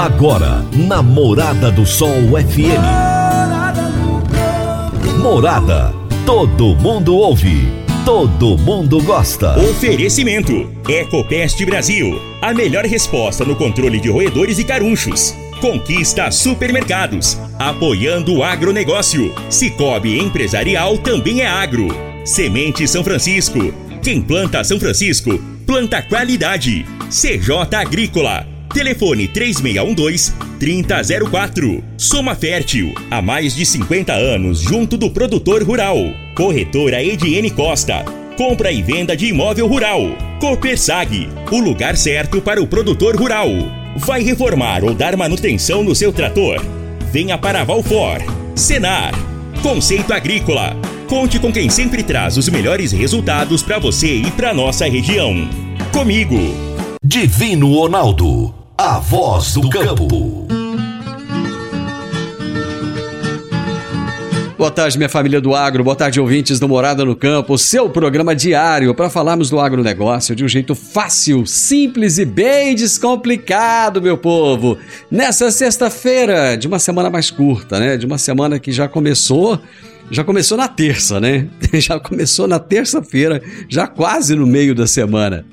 Agora, na Morada do Sol FM. Morada. Todo mundo ouve. Todo mundo gosta. Oferecimento: Ecopest Brasil. A melhor resposta no controle de roedores e carunchos. Conquista Supermercados. Apoiando o agronegócio. Cicobi Empresarial também é agro. Semente São Francisco. Quem planta São Francisco, planta qualidade. CJ Agrícola. Telefone 3612-3004. Soma Fértil, há mais de 50 anos junto do produtor rural. Corretora Ediene Costa. Compra e venda de imóvel rural. Copersag, o lugar certo para o produtor rural. Vai reformar ou dar manutenção no seu trator? Venha para Valfor. Senar. Conceito Agrícola. Conte com quem sempre traz os melhores resultados para você e para nossa região. Comigo. Divino Ronaldo, a voz do campo. Boa tarde, minha família do agro. Boa tarde, ouvintes do Morada no Campo. Seu programa diário para falarmos do agronegócio de um jeito fácil, simples e bem descomplicado, meu povo. Nessa sexta-feira, de uma semana mais curta, né? De uma semana que já começou. Já começou na terça, né? Já começou na terça-feira, já quase no meio da semana.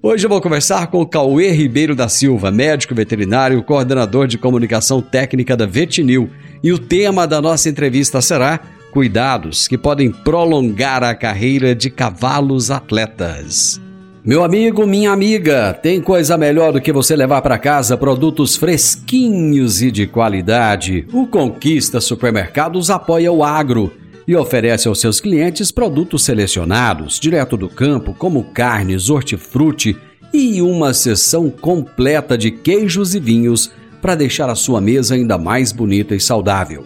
Hoje eu vou conversar com o Cauê Ribeiro da Silva, médico veterinário, coordenador de comunicação técnica da Vetinil. E o tema da nossa entrevista será Cuidados que podem prolongar a carreira de cavalos atletas. Meu amigo, minha amiga, tem coisa melhor do que você levar para casa produtos fresquinhos e de qualidade. O Conquista Supermercados apoia o agro e oferece aos seus clientes produtos selecionados, direto do campo, como carnes, hortifruti e uma seção completa de queijos e vinhos para deixar a sua mesa ainda mais bonita e saudável.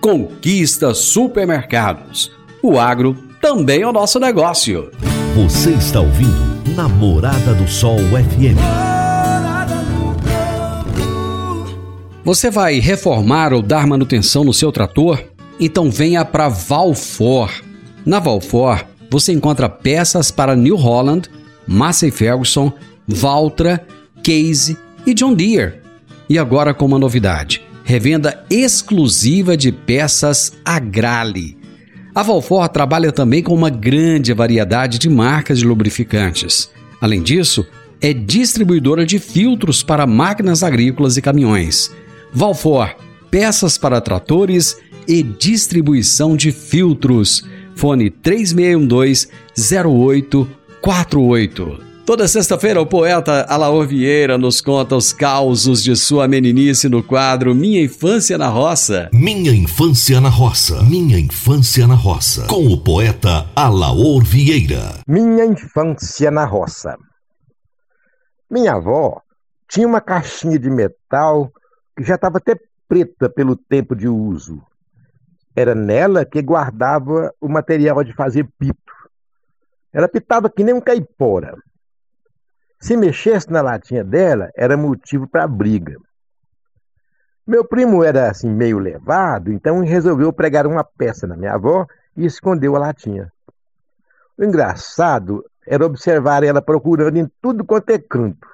Conquista Supermercados. O agro também é o nosso negócio. Você está ouvindo Namorada do Sol FM. Você vai reformar ou dar manutenção no seu trator? Então venha para Valfor. Na Valfor, você encontra peças para New Holland, Massey Ferguson, Valtra, Case e John Deere. E agora com uma novidade: revenda exclusiva de peças Agrale. A Valfor trabalha também com uma grande variedade de marcas de lubrificantes. Além disso, é distribuidora de filtros para máquinas agrícolas e caminhões. Valfor, peças para tratores e distribuição de filtros. Fone 3612-0848. Toda sexta-feira, o poeta Alaor Vieira nos conta os causos de sua meninice no quadro Minha Infância na Roça. Minha Infância na Roça. Minha Infância na Roça. Com o poeta Alaor Vieira. Minha Infância na Roça. Minha avó tinha uma caixinha de metal que já estava até preta pelo tempo de uso. Era nela que guardava o material de fazer pito. Ela pitava que nem um caipora. Se mexesse na latinha dela, era motivo para briga. Meu primo era assim meio levado, então resolveu pregar uma peça na minha avó e escondeu a latinha. O engraçado era observar ela procurando em tudo quanto é canto,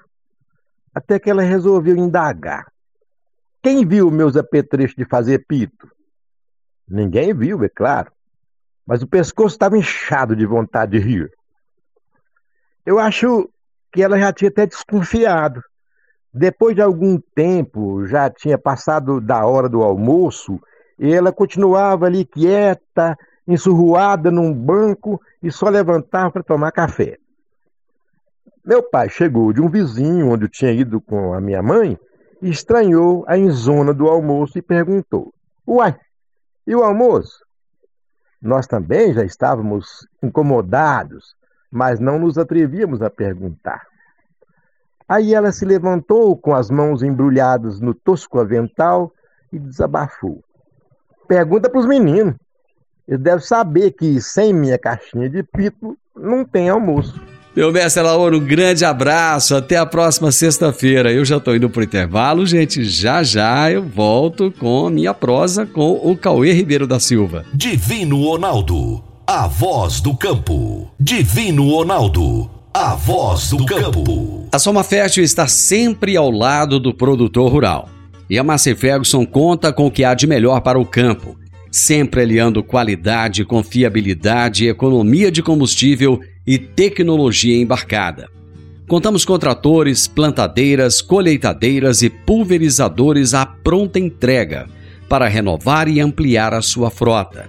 até que ela resolveu indagar. Quem viu meus apetrechos de fazer pito? Ninguém viu, é claro, mas o pescoço estava inchado de vontade de rir. Eu acho que ela já tinha até desconfiado. Depois de algum tempo, já tinha passado da hora do almoço, e ela continuava ali quieta, ensurruada num banco e só levantava para tomar café. Meu pai chegou de um vizinho onde eu tinha ido com a minha mãe e estranhou a enzona do almoço e perguntou: Uai, e o almoço? Nós também já estávamos incomodados, mas não nos atrevíamos a perguntar. Aí ela se levantou com as mãos embrulhadas no tosco avental e desabafou. Pergunta para os meninos. Eles devem saber que sem minha caixinha de pito não tem almoço. Meu mestre Lauro, um grande abraço. Até a próxima sexta-feira. Eu já estou indo para o intervalo, gente. Já já eu volto com a minha prosa com o Cauê Ribeiro da Silva. Divino Ronaldo, a voz do campo. Divino Ronaldo, a voz do campo. A Soma Fértil está sempre ao lado do produtor rural. E a Massey Ferguson conta com o que há de melhor para o campo, sempre aliando qualidade, confiabilidade, economia de combustível e tecnologia embarcada. Contamos com tratores, plantadeiras, colheitadeiras e pulverizadores à pronta entrega para renovar e ampliar a sua frota.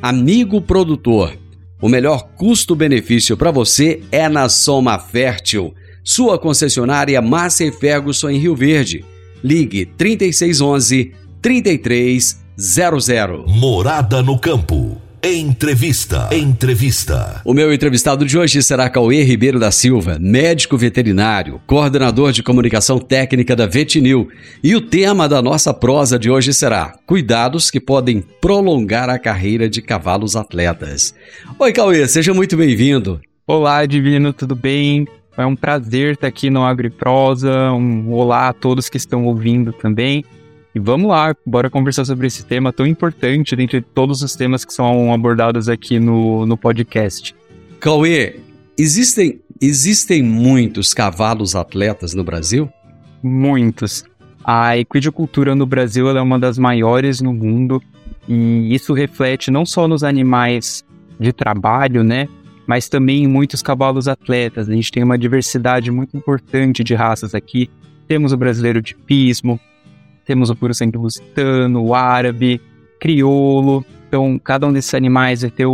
Amigo produtor, o melhor custo-benefício para você é na Soma Fértil, sua concessionária Massa Ferguson em Rio Verde. Ligue 3611 3300. Morada no campo. Entrevista. Entrevista. O meu entrevistado de hoje será Cauê Ribeiro da Silva, médico veterinário, coordenador de comunicação técnica da Vetinil. E o tema da nossa prosa de hoje será Cuidados que podem prolongar a carreira de cavalos atletas. Oi, Cauê, seja muito bem-vindo. Olá, Divino, tudo bem? É um prazer estar aqui no AgriProsa. Um olá a todos que estão ouvindo também. E vamos lá, bora conversar sobre esse tema tão importante dentre todos os temas que são abordados aqui no, no podcast. Cauê, existem, existem muitos cavalos atletas no Brasil? Muitos. A equidicultura no Brasil é uma das maiores no mundo e isso reflete não só nos animais de trabalho, né, mas também em muitos cavalos atletas. A gente tem uma diversidade muito importante de raças aqui. Temos o brasileiro de pismo, temos o puro sangue lusitano, o árabe, crioulo. Então, cada um desses animais vai ter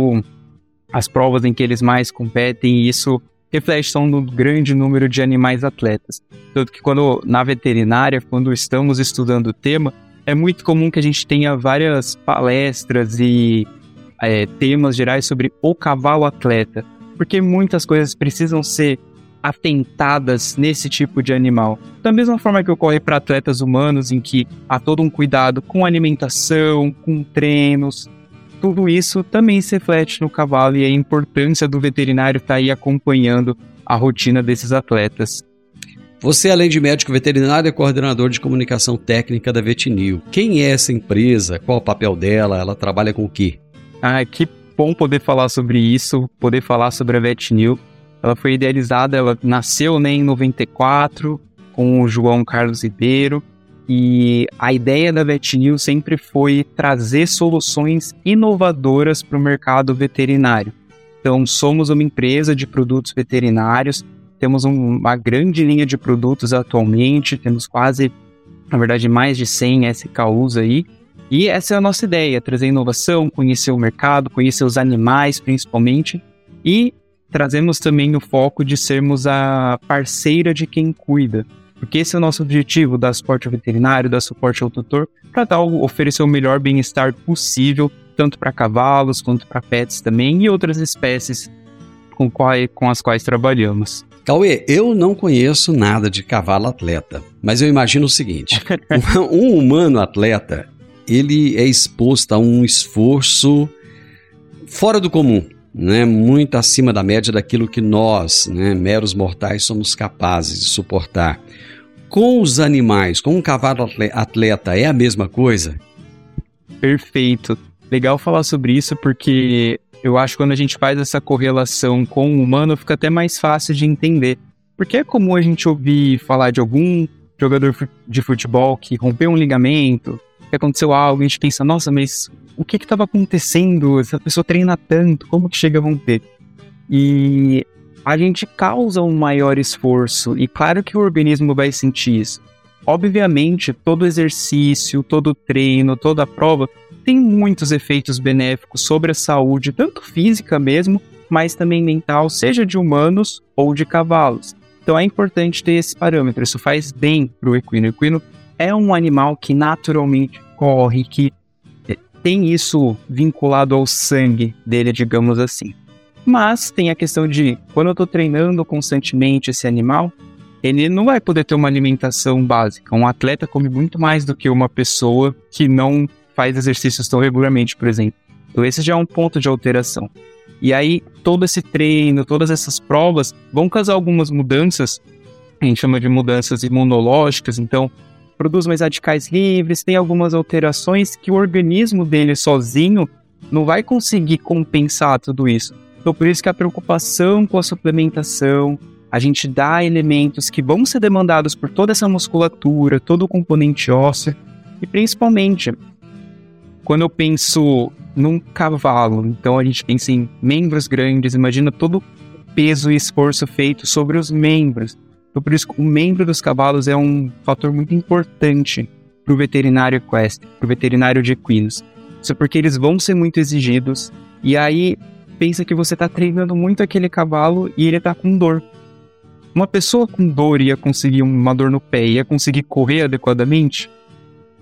as provas em que eles mais competem e isso reflete um grande número de animais atletas. Tanto que quando na veterinária, quando estamos estudando o tema, é muito comum que a gente tenha várias palestras e é, temas gerais sobre o cavalo atleta, porque muitas coisas precisam ser atentadas nesse tipo de animal. Da mesma forma que ocorre para atletas humanos, em que há todo um cuidado com alimentação, com treinos, tudo isso também se reflete no cavalo e a importância do veterinário estar tá aí acompanhando a rotina desses atletas. Você, além de médico veterinário, é coordenador de comunicação técnica da Vetinil. Quem é essa empresa? Qual o papel dela? Ela trabalha com o quê? Ah, que bom poder falar sobre isso, poder falar sobre a Vetinil. Ela foi idealizada, ela nasceu né, em 94 com o João Carlos Ribeiro e a ideia da VetNews sempre foi trazer soluções inovadoras para o mercado veterinário. Então, somos uma empresa de produtos veterinários, temos um, uma grande linha de produtos atualmente, temos quase, na verdade, mais de 100 SKUs aí. E essa é a nossa ideia, trazer inovação, conhecer o mercado, conhecer os animais principalmente, e trazemos também o foco de sermos a parceira de quem cuida. Porque esse é o nosso objetivo, dar suporte ao veterinário, dar suporte ao tutor, para oferecer o melhor bem-estar possível, tanto para cavalos quanto para pets também e outras espécies com, qual, com as quais trabalhamos. Cauê, eu não conheço nada de cavalo atleta, mas eu imagino o seguinte: um humano atleta, ele é exposto a um esforço fora do comum né, muito acima da média daquilo que nós, né, meros mortais, somos capazes de suportar. Com os animais, com um cavalo atleta, é a mesma coisa? Perfeito. Legal falar sobre isso porque eu acho que quando a gente faz essa correlação com o humano fica até mais fácil de entender. Porque é comum a gente ouvir falar de algum jogador de futebol que rompeu um ligamento, que aconteceu algo, a gente pensa, nossa, mas o que estava acontecendo? Essa pessoa treina tanto, como que chega a romper? E a gente causa um maior esforço, e claro que o organismo vai sentir isso. Obviamente, todo exercício, todo treino, toda prova tem muitos efeitos benéficos sobre a saúde, tanto física mesmo, mas também mental, seja de humanos ou de cavalos. Então é importante ter esse parâmetro, isso faz bem para o equino. O equino é um animal que naturalmente corre, que tem isso vinculado ao sangue dele, digamos assim. Mas tem a questão de quando eu estou treinando constantemente esse animal, ele não vai poder ter uma alimentação básica. Um atleta come muito mais do que uma pessoa que não faz exercícios tão regularmente, por exemplo. Então esse já é um ponto de alteração. E aí todo esse treino, todas essas provas vão causar algumas mudanças, a gente chama de mudanças imunológicas, então produz mais radicais livres, tem algumas alterações que o organismo dele sozinho não vai conseguir compensar tudo isso. Então, por isso que a preocupação com a suplementação, a gente dá elementos que vão ser demandados por toda essa musculatura, todo o componente ósseo, e principalmente quando eu penso num cavalo, então a gente pensa em membros grandes, imagina todo o peso e esforço feito sobre os membros. Então, por isso, o membro dos cavalos é um fator muito importante para o veterinário equestre, para o veterinário de equinos. Isso é porque eles vão ser muito exigidos, e aí pensa que você está treinando muito aquele cavalo e ele está com dor. Uma pessoa com dor ia conseguir uma dor no pé, ia conseguir correr adequadamente?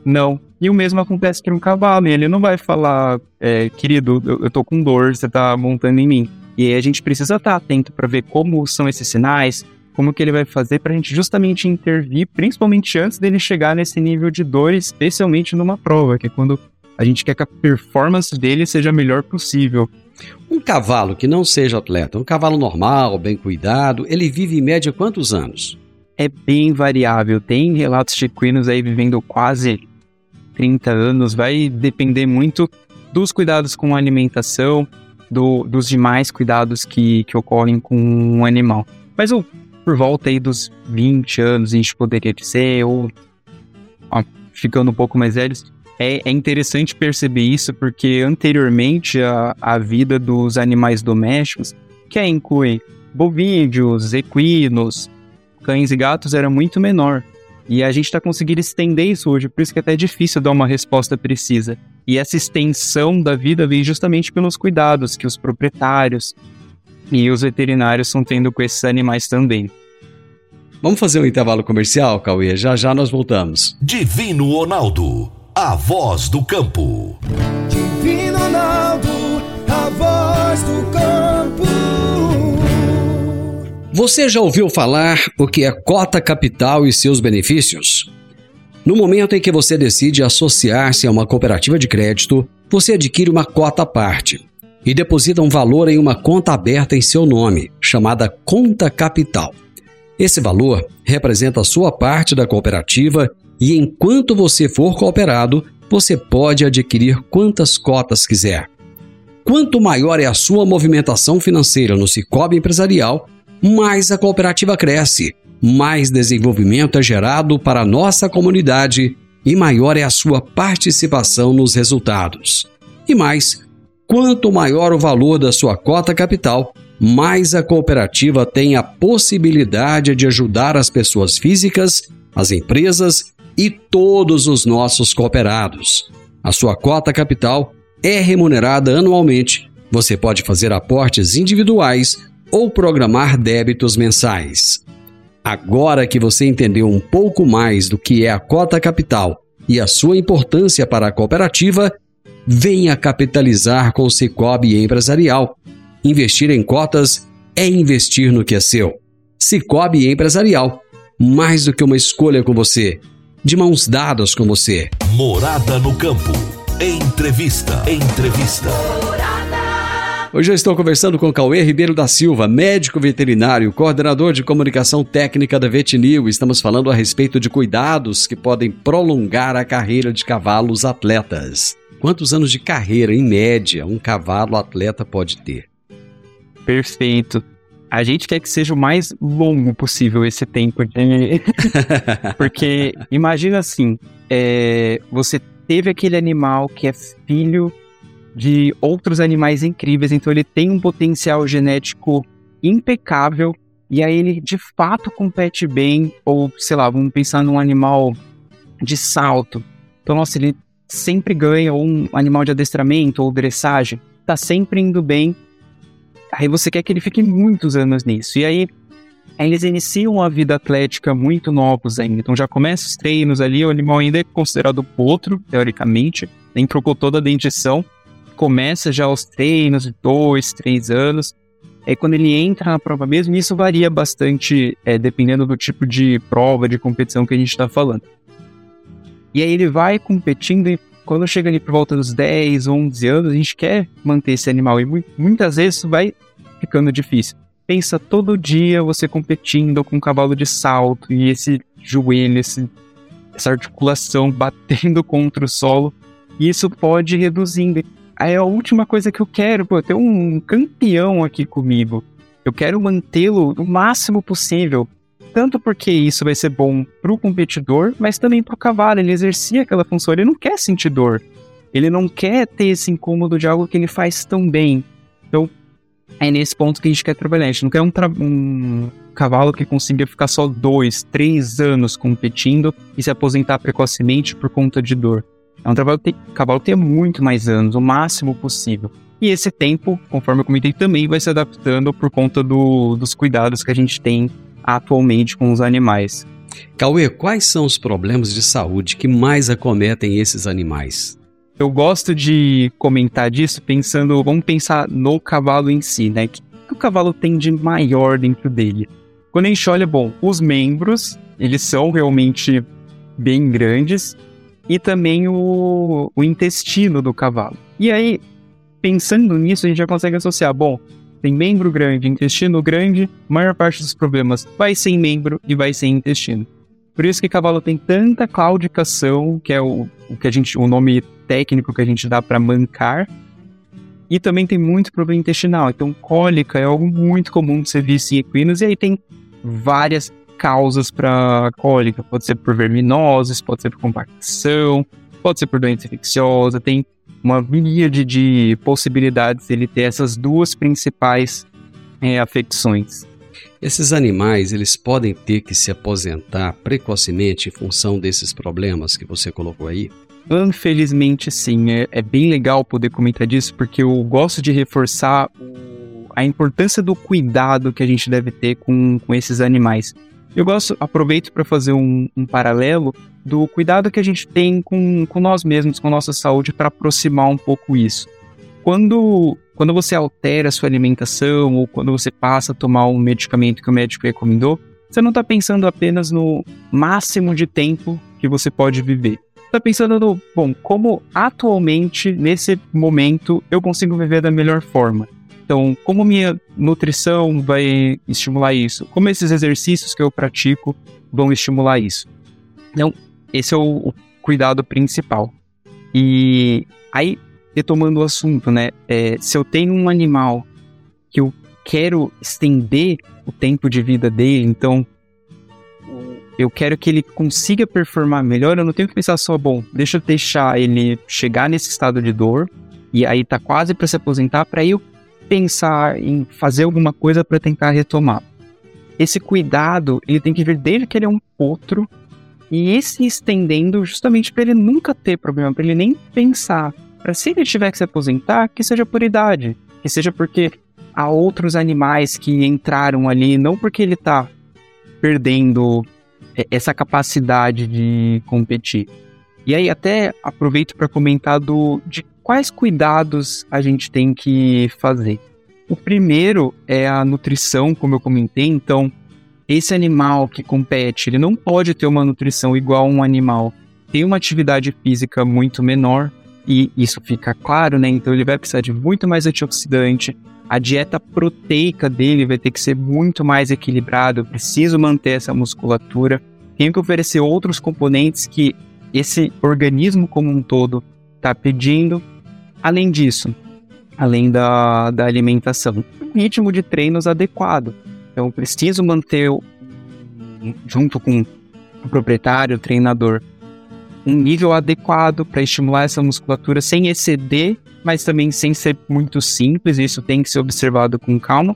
Não. E o mesmo acontece com um cavalo, e ele não vai falar, é, querido, eu, eu tô com dor, você tá montando em mim. E aí a gente precisa estar atento para ver como são esses sinais, como que ele vai fazer para a gente justamente intervir, principalmente antes dele chegar nesse nível de dor, especialmente numa prova, que é quando a gente quer que a performance dele seja a melhor possível. Um cavalo que não seja atleta, um cavalo normal, bem cuidado, ele vive em média quantos anos? É bem variável. Tem relatos de equinos aí vivendo quase 30 anos. Vai depender muito dos cuidados com a alimentação, do, dos demais cuidados que, que ocorrem com um animal. Mas o, por volta aí dos 20 anos a gente poderia dizer, ou ó, ficando um pouco mais velhos, é, é, interessante perceber isso porque anteriormente a, a vida dos animais domésticos, que inclui bovídeos, equinos, cães e gatos, era muito menor. E a gente está conseguindo estender isso hoje, por isso que é até difícil dar uma resposta precisa. E essa extensão da vida vem justamente pelos cuidados que os proprietários e os veterinários estão tendo com esses animais também. Vamos fazer um intervalo comercial, Cauê? Já já nós voltamos. Divino Ronaldo, a voz do campo. Divino Ronaldo, a voz do campo. Você já ouviu falar o que é cota capital e seus benefícios? No momento em que você decide associar-se a uma cooperativa de crédito, você adquire uma cota à parte e deposita um valor em uma conta aberta em seu nome, chamada conta capital. Esse valor representa a sua parte da cooperativa e enquanto você for cooperado, você pode adquirir quantas cotas quiser. Quanto maior é a sua movimentação financeira no Cicobi Empresarial, mais a cooperativa cresce, mais desenvolvimento é gerado para a nossa comunidade e maior é a sua participação nos resultados. E mais, quanto maior o valor da sua cota capital, mais a cooperativa tem a possibilidade de ajudar as pessoas físicas, as empresas e todos os nossos cooperados. A sua cota capital é remunerada anualmente. Você pode fazer aportes individuais ou programar débitos mensais. Agora que você entendeu um pouco mais do que é a cota capital e a sua importância para a cooperativa, venha capitalizar com o Cicobi Empresarial. Investir em cotas é investir no que é seu. Cicobi Empresarial, mais do que uma escolha com você, de mãos dadas com você. Morada no campo. Entrevista. Entrevista. Hoje eu estou conversando com Cauê Ribeiro da Silva, médico veterinário, coordenador de comunicação técnica da Vetinil. Estamos falando a respeito de cuidados que podem prolongar a carreira de cavalos atletas. Quantos anos de carreira, em média, um cavalo atleta pode ter? Perfeito. A gente quer que seja o mais longo possível esse tempo. Porque imagina assim: é, você teve aquele animal que é filho de outros animais incríveis, então ele tem um potencial genético impecável e aí ele de fato compete bem, ou sei lá, vamos pensar num animal de salto. Então, nossa, ele sempre ganha, um animal de adestramento ou dressagem, tá sempre indo bem. Aí você quer que ele fique muitos anos nisso. E aí, aí eles iniciam a vida atlética muito novos ainda. Então já começa os treinos ali, o animal ainda é considerado potro, teoricamente, nem trocou toda a dentição começa já os treinos de dois, três anos. É quando ele entra na prova mesmo, isso varia bastante é, dependendo do tipo de prova, de competição que a gente está falando. E aí ele vai competindo e quando chega ali por volta dos 10, 11 anos, a gente quer manter esse animal e muitas vezes isso vai ficando difícil. Pensa todo dia você competindo com um cavalo de salto e esse joelho, esse, essa articulação batendo contra o solo, e isso pode ir reduzindo. Aí é a última coisa que eu quero, pô, ter um campeão aqui comigo. Eu quero mantê-lo o máximo possível. Tanto porque isso vai ser bom para o competidor, mas também para o cavalo. Ele exercia aquela função, ele não quer sentir dor. Ele não quer ter esse incômodo de algo que ele faz tão bem. Então, é nesse ponto que a gente quer trabalhar. A gente não quer um, um cavalo que consiga ficar só dois, três anos competindo e se aposentar precocemente por conta de dor. É um trabalho que tem, cavalo que tem muito mais anos, o máximo possível. E esse tempo, conforme eu comentei, também vai se adaptando por conta do, dos cuidados que a gente tem atualmente com os animais. Cauê, quais são os problemas de saúde que mais acometem esses animais? Eu gosto de comentar disso pensando, vamos pensar no cavalo em si, né? O que o cavalo tem de maior dentro dele? Quando a gente olha, bom, os membros, eles são realmente bem grandes, e também o, o intestino do cavalo. E aí, pensando nisso, a gente já consegue associar, bom, tem membro grande, intestino grande, maior parte dos problemas vai ser em membro e vai ser em intestino. Por isso que cavalo tem tanta claudicação, que é o, o que a gente, o nome técnico que a gente dá para mancar, e também tem muito problema intestinal. Então, cólica é algo muito comum de ser visto em equinos, e aí tem várias causas para cólica. Pode ser por verminoses, pode ser por compactação, pode ser por doença infecciosa, tem uma miríade de possibilidades ele ter essas duas principais é, afecções. Esses animais, eles podem ter que se aposentar precocemente em função desses problemas que você colocou aí? Infelizmente, sim. É, é bem legal poder comentar disso, porque eu gosto de reforçar a importância do cuidado que a gente deve ter com, com esses animais. Eu gosto, aproveito para fazer um, um, paralelo do cuidado que a gente tem com, com nós mesmos, com nossa saúde, para aproximar um pouco isso. Quando, quando você altera a sua alimentação ou quando você passa a tomar um medicamento que o médico recomendou, você não está pensando apenas no máximo de tempo que você pode viver. Está pensando no, bom, como atualmente, nesse momento, eu consigo viver da melhor forma. Então, como minha nutrição vai estimular isso? Como esses exercícios que eu pratico vão estimular isso? Então, esse é o, o cuidado principal. E aí, retomando o assunto, né? É, se eu tenho um animal que eu quero estender o tempo de vida dele, então eu quero que ele consiga performar melhor, eu não tenho que pensar só, bom, deixa eu deixar ele chegar nesse estado de dor e aí tá quase para se aposentar para eu pensar em fazer alguma coisa para tentar retomar. Esse cuidado, ele tem que vir desde que ele é um potro e esse estendendo justamente para ele nunca ter problema, para ele nem pensar. Para se ele tiver que se aposentar, que seja por idade, que seja porque há outros animais que entraram ali, não porque ele está perdendo essa capacidade de competir. E aí até aproveito para comentar do, de quais cuidados a gente tem que fazer? O primeiro é a nutrição, como eu comentei, então esse animal que compete, ele não pode ter uma nutrição igual a um animal. Tem uma atividade física muito menor e isso fica claro, né? Então ele vai precisar de muito mais antioxidante, a dieta proteica dele vai ter que ser muito mais equilibrada, eu preciso manter essa musculatura, tenho que oferecer outros componentes que esse organismo como um todo está pedindo Além disso, além da, da alimentação, um ritmo de treinos adequado. Então, preciso manter, junto com o proprietário, o treinador, um nível adequado para estimular essa musculatura sem exceder, mas também sem ser muito simples. Isso tem que ser observado com calma.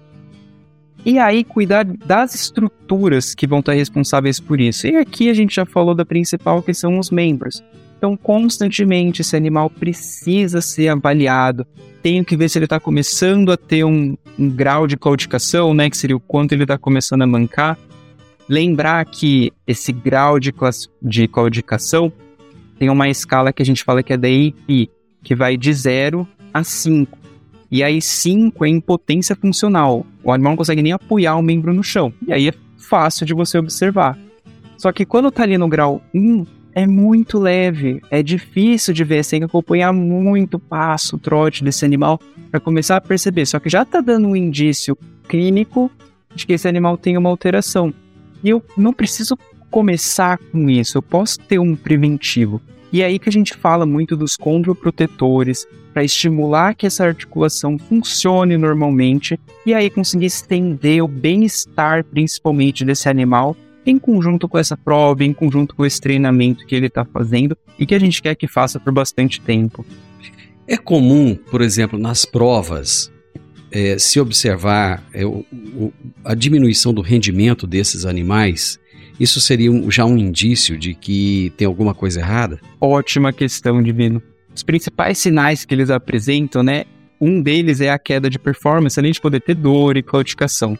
E aí, cuidar das estruturas que vão estar responsáveis por isso. E aqui a gente já falou da principal, que são os membros. Então, constantemente, esse animal precisa ser avaliado. Tenho que ver se ele está começando a ter um, um, grau de claudicação, né, que seria o quanto ele está começando a mancar. Lembrar que esse grau de, de claudicação tem uma escala que a gente fala que é da AIP, que vai de 0 a 5. E aí 5 é impotência funcional. O animal não consegue nem apoiar o membro no chão. E aí é fácil de você observar. Só que quando está ali no grau 1, é muito leve, é difícil de ver, você tem que acompanhar muito o passo, o trote desse animal para começar a perceber. Só que já está dando um indício clínico de que esse animal tem uma alteração. E eu não preciso começar com isso, eu posso ter um preventivo. E é aí que a gente fala muito dos condroprotetores, para estimular que essa articulação funcione normalmente e aí conseguir estender o bem-estar, principalmente desse animal, em conjunto com essa prova, em conjunto com esse treinamento que ele está fazendo e que a gente quer que faça por bastante tempo. É comum, por exemplo, nas provas, é, se observar é, o, o, a diminuição do rendimento desses animais isso seria um, já um indício de que tem alguma coisa errada? Ótima questão, Divino. Os principais sinais que eles apresentam, né? Um deles é a queda de performance, além de poder ter dor e claudicação.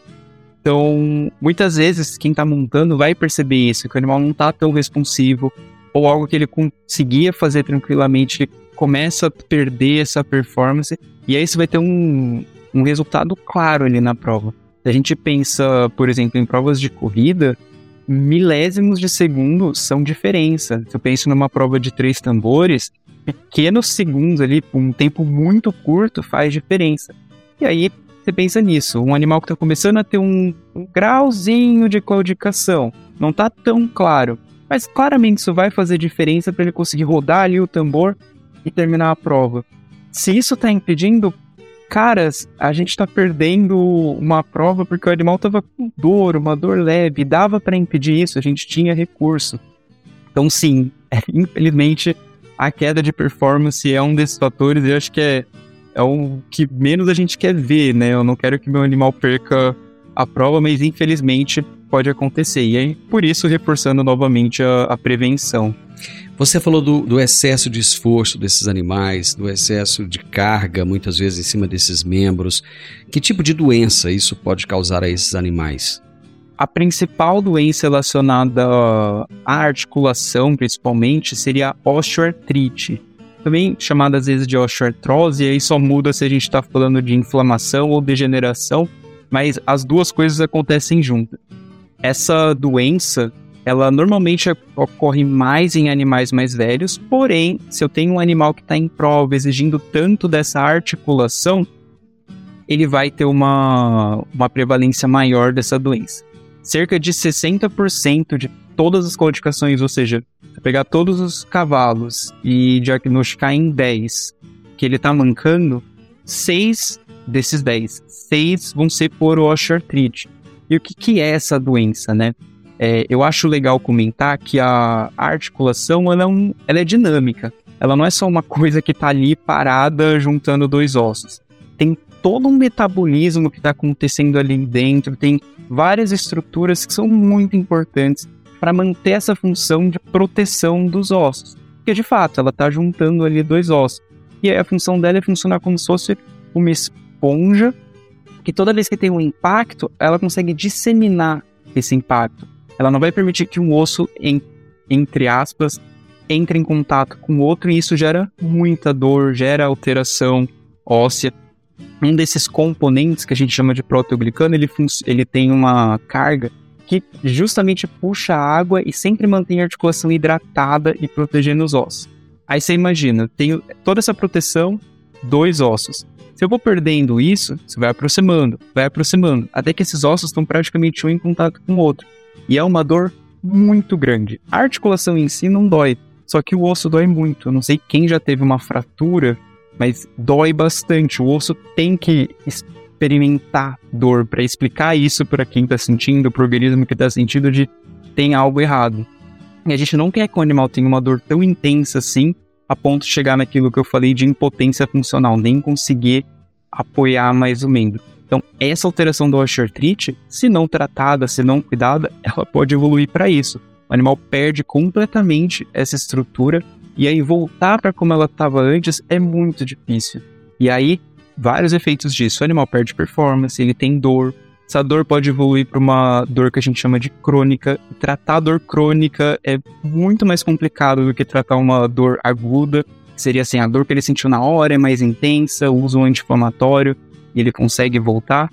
Então, muitas vezes, quem está montando vai perceber isso, que o animal não está tão responsivo, ou algo que ele conseguia fazer tranquilamente começa a perder essa performance, e aí você vai ter um, um resultado claro ali na prova. Se a gente pensa, por exemplo, em provas de corrida, milésimos de segundo são diferença. Se eu penso numa prova de três tambores, pequenos segundos ali, um tempo muito curto, faz diferença. E aí você pensa nisso, um animal que está começando a ter um, um grauzinho de claudicação, não está tão claro, mas claramente isso vai fazer diferença para ele conseguir rodar ali o tambor e terminar a prova. Se isso está impedindo, caras, a gente tá perdendo uma prova porque o animal tava com dor, uma dor leve, dava para impedir isso, a gente tinha recurso. Então, sim, infelizmente, a queda de performance é um desses fatores e eu acho que é, é o que menos a gente quer ver, né? Eu não quero que meu animal perca a prova, mas infelizmente pode acontecer. E aí, por isso, reforçando novamente a, a prevenção. Você falou do, do, excesso de esforço desses animais, do excesso de carga, muitas vezes, em cima desses membros. Que tipo de doença isso pode causar a esses animais? A principal doença relacionada à articulação, principalmente, seria a osteoartrite. Também chamada às vezes de osteoartrose, e aí só muda se a gente está falando de inflamação ou degeneração, mas as duas coisas acontecem juntas. Essa doença ela normalmente ocorre mais em animais mais velhos, porém, se eu tenho um animal que está em prova exigindo tanto dessa articulação, ele vai ter uma, uma prevalência maior dessa doença. Cerca de 60% de todas as codificações, ou seja, se pegar todos os cavalos e diagnosticar em 10 que ele está mancando, 6 desses 10, 6 vão ser por osteoartrite. E o que, que é essa doença, né? É, eu acho legal comentar que a articulação ela é, um, ela é dinâmica. Ela não é só uma coisa que está ali parada juntando dois ossos. Tem todo um metabolismo que está acontecendo ali dentro, tem várias estruturas que são muito importantes para manter essa função de proteção dos ossos. Porque de fato ela está juntando ali dois ossos. E a função dela é funcionar como se fosse uma esponja que toda vez que tem um impacto, ela consegue disseminar esse impacto. Ela não vai permitir que um osso, em, entre aspas, entre em contato com outro e isso gera muita dor, gera alteração óssea. Um desses componentes que a gente chama de proteoglicano, ele, ele tem uma carga que justamente puxa a água e sempre mantém a articulação hidratada e protegendo os ossos. Aí você imagina, tenho toda essa proteção, dois ossos. Se eu vou perdendo isso, você vai aproximando, vai aproximando, até que esses ossos estão praticamente um em contato com o outro. E é uma dor muito grande. A articulação em si não dói, só que o osso dói muito. Eu não sei quem já teve uma fratura, mas dói bastante. O osso tem que experimentar dor para explicar isso para quem está sentindo, para o organismo que está sentindo de tem algo errado. E a gente não quer que o animal tenha uma dor tão intensa assim, a ponto de chegar naquilo que eu falei de impotência funcional, nem conseguir apoiar mais o membro. Então, essa alteração da osteoartrite, se não tratada, se não cuidada, ela pode evoluir para isso. O animal perde completamente essa estrutura e aí voltar para como ela estava antes é muito difícil. E aí, vários efeitos disso. O animal perde performance, ele tem dor. Essa dor pode evoluir para uma dor que a gente chama de crônica. Tratar dor crônica é muito mais complicado do que tratar uma dor aguda. Seria assim, a dor que ele sentiu na hora é mais intensa, usa um anti-inflamatório e ele consegue voltar.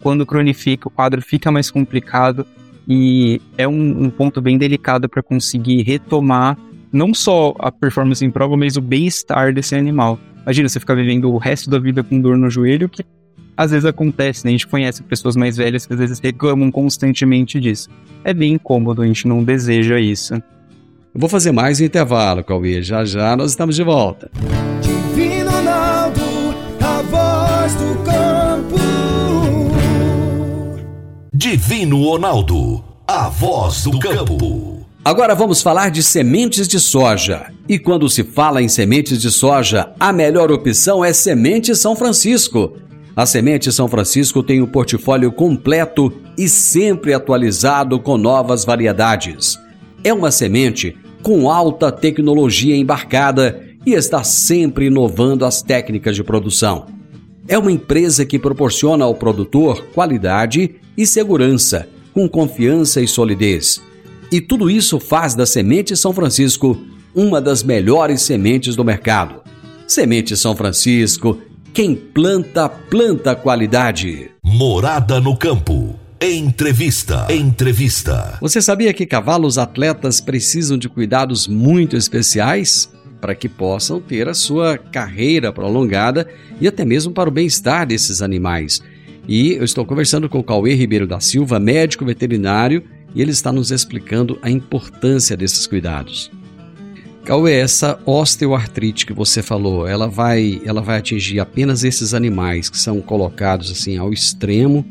Quando cronifica, o quadro fica mais complicado e é um, um ponto bem delicado para conseguir retomar não só a performance em prova, mas o bem-estar desse animal. Imagina você ficar vivendo o resto da vida com dor no joelho, que às vezes acontece, né? A gente conhece pessoas mais velhas que às vezes reclamam constantemente disso. É bem incômodo, a gente não deseja isso. Eu vou fazer mais um intervalo, Cauê. Já já nós estamos de volta. Divino Ronaldo, a voz do campo. Divino Ronaldo, a voz do campo. Agora vamos falar de sementes de soja. E quando se fala em sementes de soja, a melhor opção é Semente São Francisco. A Semente São Francisco tem um portfólio completo e sempre atualizado com novas variedades. É uma semente com alta tecnologia embarcada e está sempre inovando as técnicas de produção. É uma empresa que proporciona ao produtor qualidade e segurança, com confiança e solidez. E tudo isso faz da Semente São Francisco uma das melhores sementes do mercado. Semente São Francisco, quem planta, planta qualidade. Morada no campo. Entrevista. Entrevista. Você sabia que cavalos atletas precisam de cuidados muito especiais? Para que possam ter a sua carreira prolongada e até mesmo para o bem-estar desses animais. E eu estou conversando com o Cauê Ribeiro da Silva, médico veterinário, e ele está nos explicando a importância desses cuidados. Cauê, essa osteoartrite que você falou, ela vai, ela vai atingir apenas esses animais que são colocados assim ao extremo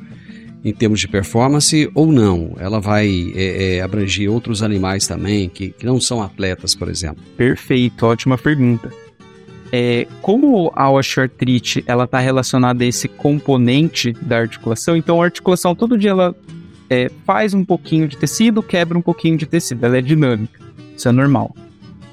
em termos de performance ou não? Ela vai é, é, abranger outros animais também que, que não são atletas, por exemplo? Perfeito, ótima pergunta. É, como a osteoartrite ela está relacionada a esse componente da articulação, então a articulação todo dia ela é, faz um pouquinho de tecido, quebra um pouquinho de tecido, ela é dinâmica, isso é normal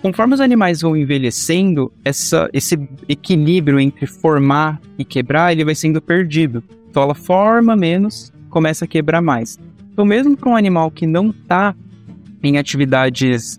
conforme os animais vão envelhecendo, essa, esse equilíbrio entre formar e quebrar ele vai sendo perdido. Então ela forma menos, começa a quebrar mais. Então mesmo para um animal que não está em atividades,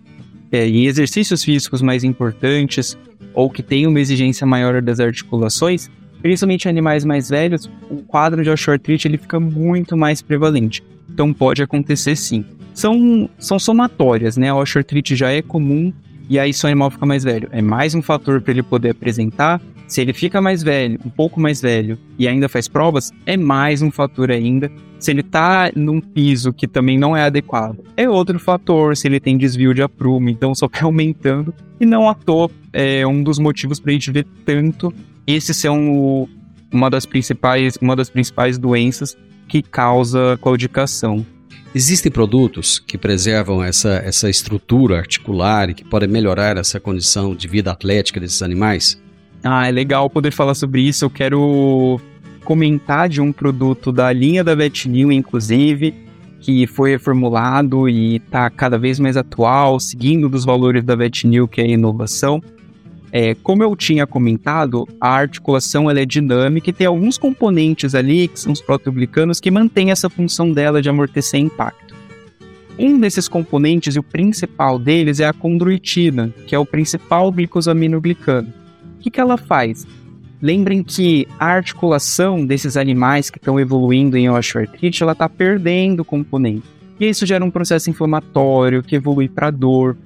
é, em exercícios físicos mais importantes ou que tem uma exigência maior das articulações, principalmente animais mais velhos, o quadro de osteoartrite ele fica muito mais prevalente. Então pode acontecer sim. São, são somatórias, né? A osteoartrite já é comum e aí seu animal fica mais velho. É mais um fator para ele poder apresentar. Se ele fica mais velho, um pouco mais velho, e ainda faz provas, é mais um fator ainda. Se ele tá num piso que também não é adequado, é outro fator. Se ele tem desvio de aprumo, então só vai aumentando. E não à toa é um dos motivos para a gente ver tanto esse um, uma, das principais, uma das principais doenças que causa claudicação. Existem produtos que preservam essa, essa estrutura articular e que podem melhorar essa condição de vida atlética desses animais? Ah, é legal poder falar sobre isso. Eu quero comentar de um produto da linha da VetNew, inclusive, que foi reformulado e está cada vez mais atual, seguindo dos valores da VetNew, que é a inovação. É, como eu tinha comentado, a articulação ela é dinâmica e tem alguns componentes ali, que são os proteoglicanos, que mantêm essa função dela de amortecer impacto. Um desses componentes, e o principal deles, é a condroitina, que é o principal glicosaminoglicano. O que, que ela faz? Lembrem que a articulação desses animais que estão evoluindo em osteoartrite, ela está perdendo componente. E isso gera um processo inflamatório que evolui para dor.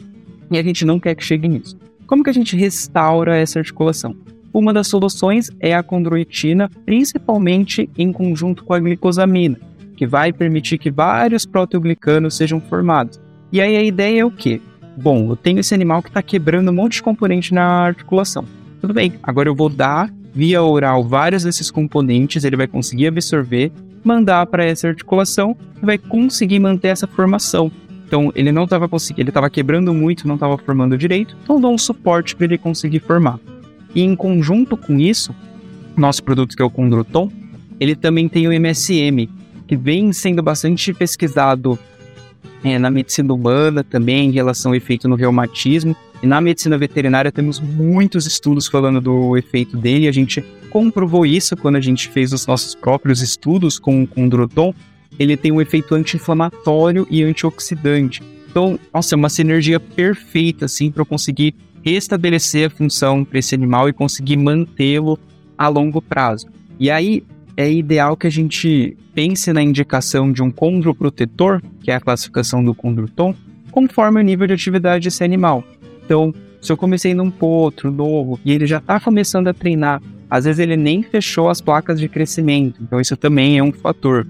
E a gente não quer que chegue nisso. Como que a gente restaura essa articulação? Uma das soluções é a condroitina, principalmente em conjunto com a glicosamina, que vai permitir que vários proteoglicanos sejam formados. E aí a ideia é o quê? Bom, eu tenho esse animal que está quebrando um monte de componente na articulação. Tudo bem, agora eu vou dar via oral vários desses componentes, ele vai conseguir absorver, mandar para essa articulação e vai conseguir manter essa formação. Então ele não estava conseguindo, ele estava quebrando muito, não estava formando direito, então dou um suporte para ele conseguir formar. E em conjunto com isso, nosso produto que é o Condroton, ele também tem o MSM, que vem sendo bastante pesquisado é, na medicina humana também em relação ao efeito no reumatismo. E na medicina veterinária temos muitos estudos falando do efeito dele. A gente comprovou isso quando a gente fez os nossos próprios estudos com o Condroton, ele tem um efeito anti-inflamatório e antioxidante. Então, nossa, é uma sinergia perfeita, assim, para eu conseguir restabelecer a função para esse animal e conseguir mantê-lo a longo prazo. E aí, é ideal que a gente pense na indicação de um condroprotetor, que é a classificação do condroton, conforme o nível de atividade desse animal. Então, se eu comecei num potro novo e ele já está começando a treinar, às vezes ele nem fechou as placas de crescimento, então isso também é um fator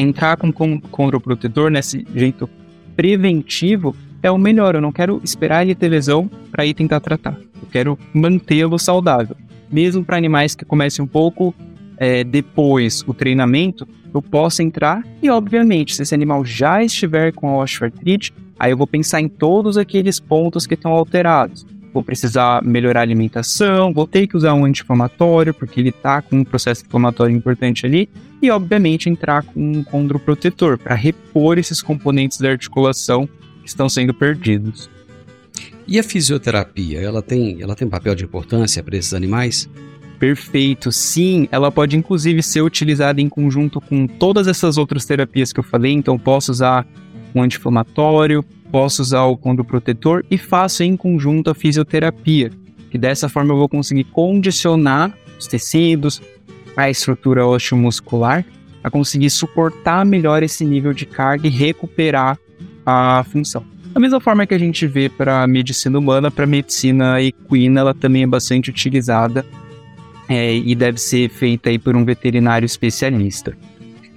entrar com condroprotetor nesse jeito preventivo é o melhor. Eu não quero esperar ele ter lesão para ir tentar tratar. Eu quero mantê-lo saudável. Mesmo para animais que comecem um pouco é, depois o treinamento, eu posso entrar e, obviamente, se esse animal já estiver com a osteoartrite, aí eu vou pensar em todos aqueles pontos que estão alterados. Vou precisar melhorar a alimentação, vou ter que usar um anti-inflamatório, porque ele está com um processo inflamatório importante ali, e, obviamente, entrar com um condroprotetor para repor esses componentes da articulação que estão sendo perdidos. E a fisioterapia, ela tem, ela tem papel de importância para esses animais? Perfeito, sim, ela pode inclusive ser utilizada em conjunto com todas essas outras terapias que eu falei, então posso usar um anti-inflamatório, posso usar o condroprotetor e faço em conjunto a fisioterapia, que dessa forma eu vou conseguir condicionar os tecidos, a estrutura osteomuscular, a conseguir suportar melhor esse nível de carga e recuperar a função. Da mesma forma que a gente vê para a medicina humana, para a medicina equina, ela também é bastante utilizada é, e deve ser feita aí por um veterinário especialista.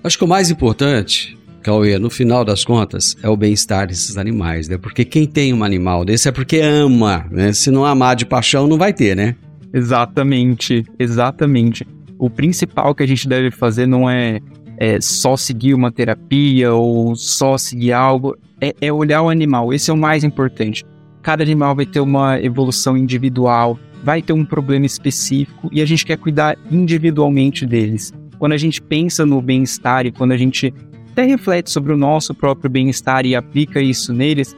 Acho que o mais importante, Cauê, no final das contas, é o bem-estar desses animais, né? Porque quem tem um animal desse é porque ama, né? Se não amar de paixão, não vai ter, né? Exatamente, exatamente. O principal que a gente deve fazer não é, é só seguir uma terapia ou só seguir algo, é, é olhar o animal. Esse é o mais importante. Cada animal vai ter uma evolução individual, vai ter um problema específico e a gente quer cuidar individualmente deles. Quando a gente pensa no bem-estar e quando a gente até reflete sobre o nosso próprio bem-estar e aplica isso neles,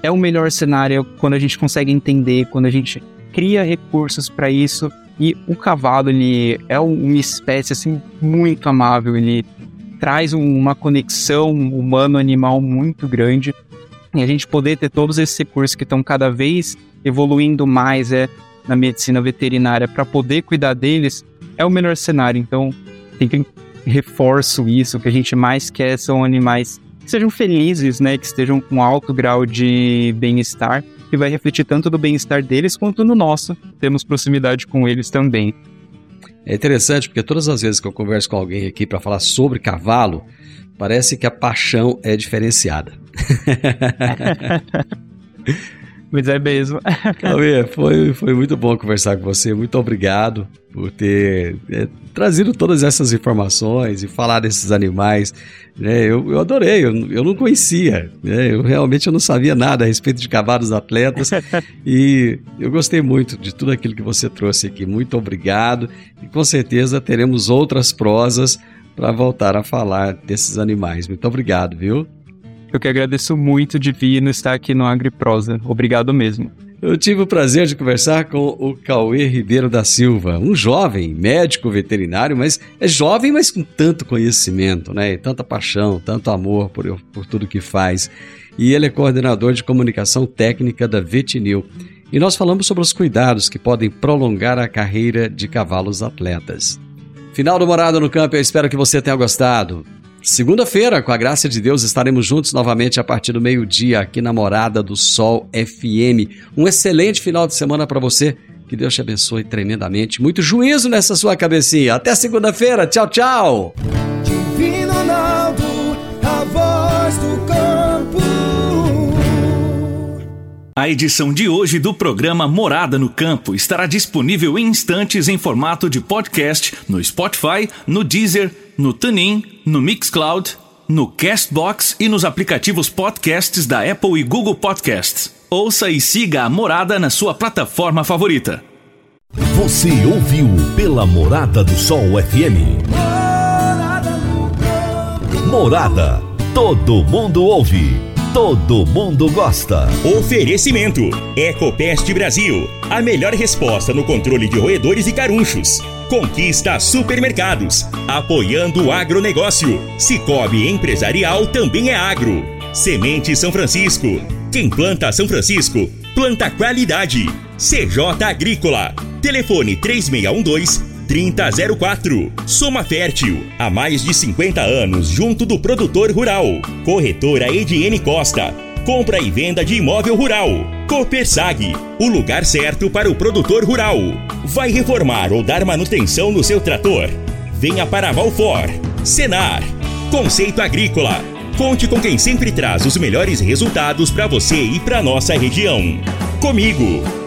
é o melhor cenário quando a gente consegue entender, quando a gente cria recursos para isso. E o cavalo, ele é uma espécie assim muito amável, ele traz uma conexão humano-animal muito grande. E a gente poder ter todos esses recursos que estão cada vez evoluindo mais, é na medicina veterinária para poder cuidar deles é o melhor cenário. Então, sempre reforço isso. O que a gente mais quer são animais que sejam felizes, né? Que estejam com alto grau de bem-estar, que vai refletir tanto no bem-estar deles quanto no nosso. Temos proximidade com eles também. É interessante porque todas as vezes que eu converso com alguém aqui para falar sobre cavalo, parece que a paixão é diferenciada. Mas é mesmo. Cauê, foi, foi muito bom conversar com você. Muito obrigado por ter é, trazido todas essas informações e falar desses animais. Né? Eu, eu adorei, eu, eu não conhecia. Né? Eu realmente eu não sabia nada a respeito de cavalos atletas. e eu gostei muito de tudo aquilo que você trouxe aqui. Muito obrigado. E com certeza teremos outras prosas para voltar a falar desses animais. Muito obrigado, viu? Eu que agradeço muito de vir no estar aqui no AgriProsa. Obrigado mesmo. Eu tive o prazer de conversar com o Cauê Ribeiro da Silva, um jovem médico veterinário, mas é jovem, mas com tanto conhecimento, né? E tanta paixão, tanto amor por, por tudo que faz. E ele é coordenador de comunicação técnica da Vetinil. E nós falamos sobre os cuidados que podem prolongar a carreira de cavalos atletas. Final do Morada no Campo, eu espero que você tenha gostado. Segunda-feira, com a graça de Deus, estaremos juntos novamente a partir do meio-dia aqui na Morada do Sol FM. Um excelente final de semana para você. Que Deus te abençoe tremendamente. Muito juízo nessa sua cabecinha. Até segunda-feira. Tchau, tchau. Divino Ronaldo, a voz do campo. A edição de hoje do programa Morada no Campo estará disponível em instantes em formato de podcast no Spotify, no Deezer no TuneIn, no Mixcloud, no Castbox e nos aplicativos podcasts da Apple e Google Podcasts. Ouça e siga a Morada na sua plataforma favorita. Você ouviu pela Morada do Sol FM. Morada. Todo mundo ouve. Todo mundo gosta. Oferecimento: Ecopest Brasil. A melhor resposta no controle de roedores e carunchos. Conquista Supermercados. Apoiando o agronegócio. Cicobi Empresarial também é agro. Semente São Francisco. Quem planta São Francisco, planta qualidade. CJ Agrícola. Telefone 3612 3004. Soma Fértil, há mais de 50 anos junto do produtor rural. Corretora Ediene Costa. Compra e venda de imóvel rural. Copersag, o lugar certo para o produtor rural. Vai reformar ou dar manutenção no seu trator? Venha para Valfor. Senar. Conceito Agrícola Conte com quem sempre traz os melhores resultados para você e para nossa região. Comigo